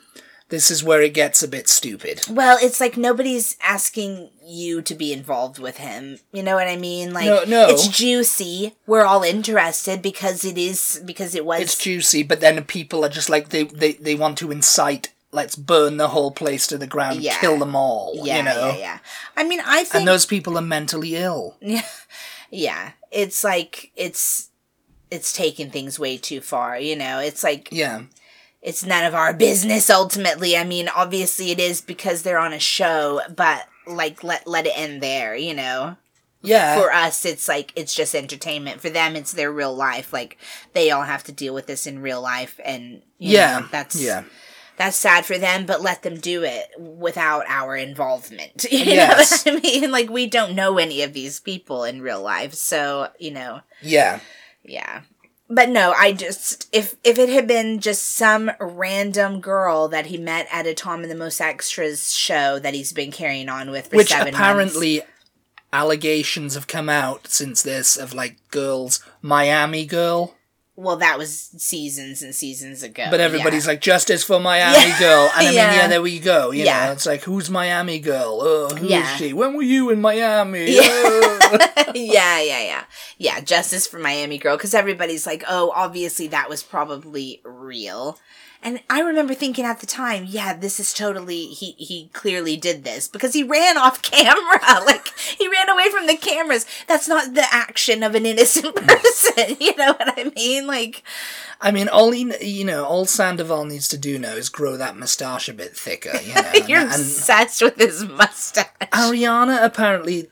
A: this is where it gets a bit stupid.
B: Well, it's like nobody's asking you to be involved with him. You know what I mean? Like
A: No, no.
B: it's juicy. We're all interested because it is because it was
A: It's juicy, but then people are just like they they they want to incite. Let's burn the whole place to the ground,
B: Yeah.
A: kill them all.
B: yeah,
A: you know,
B: yeah, yeah. I mean, I think
A: and those people are mentally ill. <laughs>
B: yeah, yeah. it's like it's it's taking things way too far, you know. It's like
A: Yeah,
B: it's none of our business ultimately. I mean, obviously it is because they're on a show, but like let let it end there, you know.
A: yeah.
B: For us it's like it's just entertainment. For them it's their real life. Like they all have to deal with this in real life and you
A: yeah,
B: know, that's
A: yeah.
B: That's sad for them, but let them do it without our involvement. <laughs> You
A: Yes.
B: know what I mean? <laughs> Like we don't know any of these people in real life, so you know,
A: Yeah.
B: yeah. but no, I just if if it had been just some random girl that he met at a Tom and the Most Extras show that he's been carrying on with for
A: Which
B: seven
A: apparently
B: months.
A: allegations have come out since this of like girls, Miami girl.
B: Well, that was seasons and seasons ago.
A: But everybody's
B: yeah.
A: like justice for Miami <laughs>
B: Yeah.
A: girl, and I mean,
B: Yeah.
A: yeah, there we go. You
B: Yeah.
A: know, it's like who's Miami girl? Oh, who is she? When were you in Miami? <laughs>
B: Yeah.
A: Oh. <laughs>
B: yeah, yeah, yeah, yeah. Justice for Miami Girl, because everybody's like, oh, obviously that was probably real. And I remember thinking at the time, yeah, this is totally he he clearly did this because he ran off <laughs> camera. Like he ran away from the cameras. That's not the action of an innocent <laughs> person. <laughs> you know what I mean? Like
A: I mean, all he, you know, all Sandoval needs to do now is grow that moustache a bit thicker. You know,
B: you're
A: and, and
B: obsessed with his mustache.
A: Ariana apparently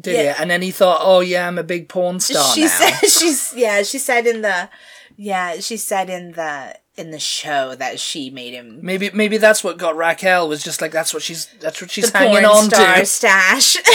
A: did
B: Yeah.
A: it, and then he thought, "Oh yeah, I'm a big porn star
B: she
A: now."
B: said she's yeah, she said in the yeah, she said in the in the show that she made him
A: Maybe maybe that's what got Raquel was just like that's what she's that's what she's
B: the
A: hanging
B: porn
A: on
B: star
A: to.
B: stash. <laughs>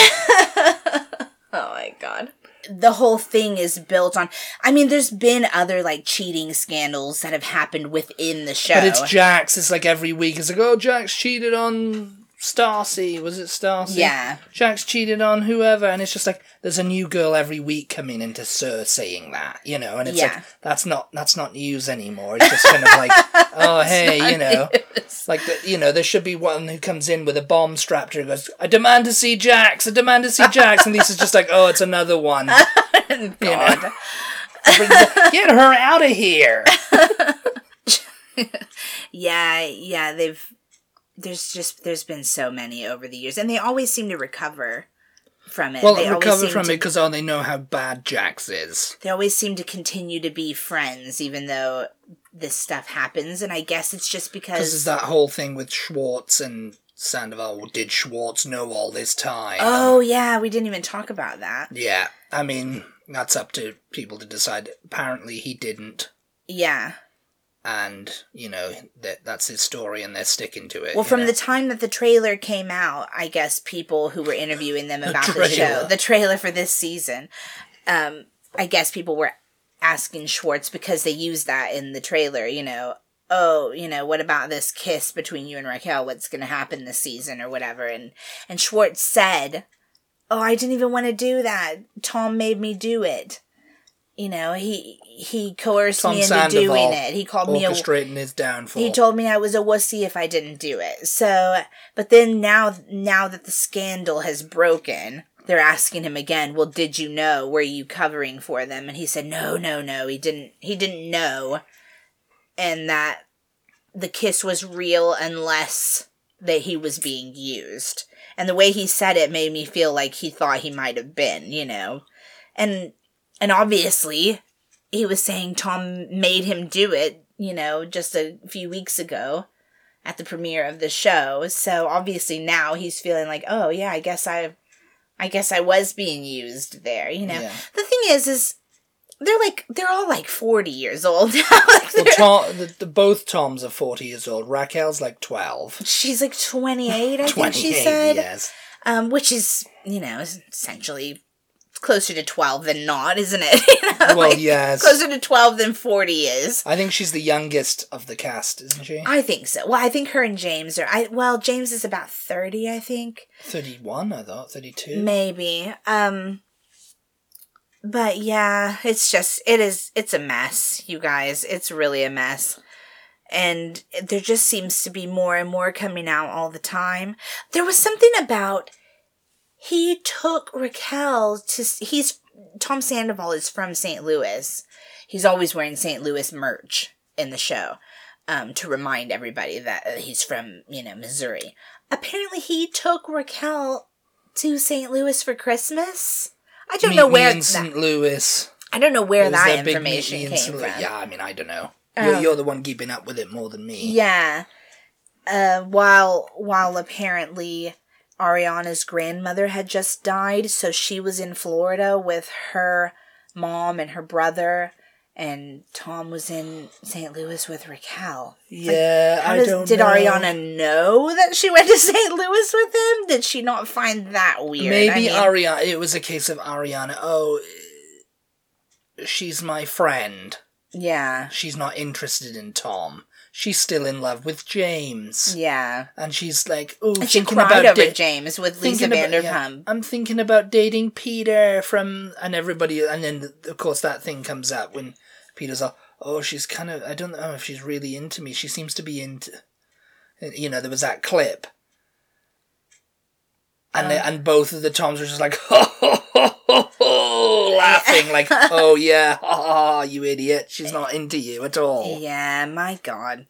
B: oh my god. The whole thing is built on I mean there's been other like cheating scandals that have happened within the show.
A: But it's Jax. It's like every week. It's like, oh, Jax cheated on Stassi. Was it Stassi?
B: Yeah.
A: Jax cheated on whoever, and it's just like there's a new girl every week coming into SUR saying that, you know, and it's
B: Yeah.
A: like that's not that's not news anymore. It's just kind of like, <laughs> oh hey, you know, like the, you know, there should be one who comes in with a bomb strapped to her, and goes, I demand to see Jax. I demand to see Jax, and Lisa's just like, oh, it's another one. <laughs> Oh, you know?
B: God. <laughs>
A: Get her out of here.
B: Yeah, yeah, they've there's just there's been so many over the years and they always seem to recover from it.
A: Well,
B: they
A: recover from
B: to-
A: it because oh, they know how bad Jax is.
B: they always seem to continue to be friends even though this stuff happens and i guess it's just
A: Because
B: because
A: that whole thing with Schwartz and Sandoval. Did Schwartz know all this time?
B: oh yeah we didn't even talk about that
A: Yeah, I mean, that's up to people to decide. Apparently, he didn't.
B: yeah
A: And, you know, that that's his story and they're sticking to it.
B: well from
A: know?
B: the time that the trailer came out i guess people who were interviewing them about the, show the trailer for this season um i guess people were asking schwartz because they used that in the trailer you know oh you know what about this kiss between you and raquel what's going to happen this season or whatever and and schwartz said oh i didn't even want to do that tom made me do it you know he he coerced
A: Tom
B: me into
A: Sandoval
B: doing it he called me a
A: orchestrating his downfall.
B: he told me I was a wussy if I didn't do it. So, but then now, now that the scandal has broken, they're asking him again. Well, did you know? Were you covering for them? And he said, no, no, no. He didn't. He didn't know, and that the kiss was real unless that he was being used. And the way he said it made me feel like he thought he might have been, you know, and and obviously he was saying Tom made him do it, you know, just a few weeks ago at the premiere of the show. So obviously now he's feeling like, oh yeah, I guess I, I guess I was being used there. You know,
A: Yeah.
B: the thing is, is they're like they're all like forty years old now. <laughs> like
A: Well, Tom, the, the, both Toms are 40 years old. Raquel's like 12.
B: she's like twenty eight. I think she said,
A: yes.
B: um, which is you know essentially closer to twelve than not, isn't it? <laughs> You know,
A: Well,
B: like,
A: yes.
B: closer to twelve than forty is.
A: I think she's the youngest of the cast, isn't she?
B: I think so. Well, I think her and James are. I well, James is about thirty, I think,
A: 31, I thought. 32.
B: maybe. Um, but yeah, it's just it is. It's a mess, you guys. It's really a mess, and there just seems to be more and more coming out all the time. There was something about he took Raquel to. He's Tom Sandoval is from St. Louis. He's always wearing St. Louis merch in the show um, to remind everybody that uh, he's from, you know, Missouri. Apparently, he took Raquel to St. Louis for Christmas. I don't
A: Meet
B: know
A: me
B: where
A: in St. Louis.
B: I don't know where
A: was
B: that information
A: meet me in
B: came
A: St.
B: from.
A: Yeah, I mean, I don't know.
B: Oh.
A: You're, you're the one keeping up with it more than me.
B: Yeah. Uh, while while apparently Ariana's grandmother had just died, so she was in Florida with her mom and her brother, and Tom was in St. Louis with Raquel.
A: Yeah,
B: How
A: I
B: does,
A: don't
B: did
A: know.
B: Ariana know that she went to <laughs> St. Louis with him? Did she not find that weird?
A: Maybe
B: I mean,
A: Ariana. It was a case of Ariana. Oh, she's my friend.
B: Yeah.
A: She's not interested in Tom. She's still in love with James.
B: Yeah.
A: And she's like, oh,
B: she
A: thinking
B: cried
A: about
B: over
A: da-
B: James with Lisa Vanderpump.
A: yeah, I'm thinking about dating Peter from, and everybody, and then of course that thing comes up when Peter's like, oh, she's kind of, I don't know if she's really into me. She seems to be into, you know, there was that clip, and oh. they, and both of the Toms were just like, <laughs> ho, ho, ho, ho, ho, laughing like, <laughs> oh yeah, ha, you idiot. She's not into you at all.
B: Yeah, my god.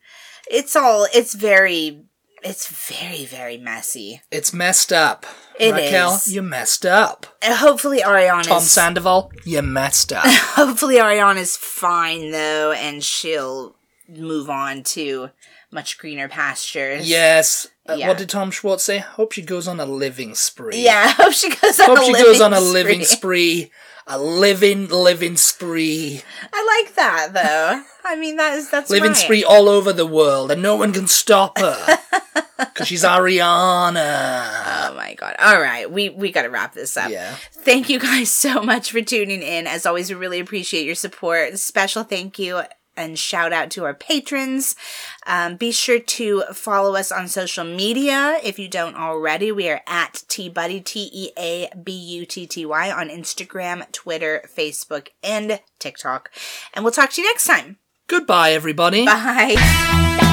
B: It's all it's very it's very, very messy.
A: It's messed up.
B: It
A: Raquel,
B: is.
A: you messed up.
B: Uh, hopefully Ariana's
A: Tom Sandoval, you messed up. <laughs>
B: hopefully Ariana's fine though and she'll move on to much greener pastures.
A: yes. Uh,
B: Yeah.
A: What did Tom Schwartz say? Hope she goes on a living spree.
B: Yeah, <laughs> hope she goes on
A: Hope
B: a
A: she goes on a
B: spree.
A: living spree. A living, living spree.
B: I like that though. I mean that is that's
A: living
B: right.
A: spree all over the world, and no one can stop her. <laughs> Because she's Ariana.
B: Oh my god. All right. We we got to wrap this up.
A: Yeah.
B: Thank you guys so much for tuning in. As always, we really appreciate your support. Special thank you and shout out to our patrons. Um, be sure to follow us on social media if you don't already. We are at TeaButty, T E A B U T T Y, on Instagram, Twitter, Facebook, and TikTok. And we'll talk to you next time.
A: Goodbye, everybody.
B: Bye.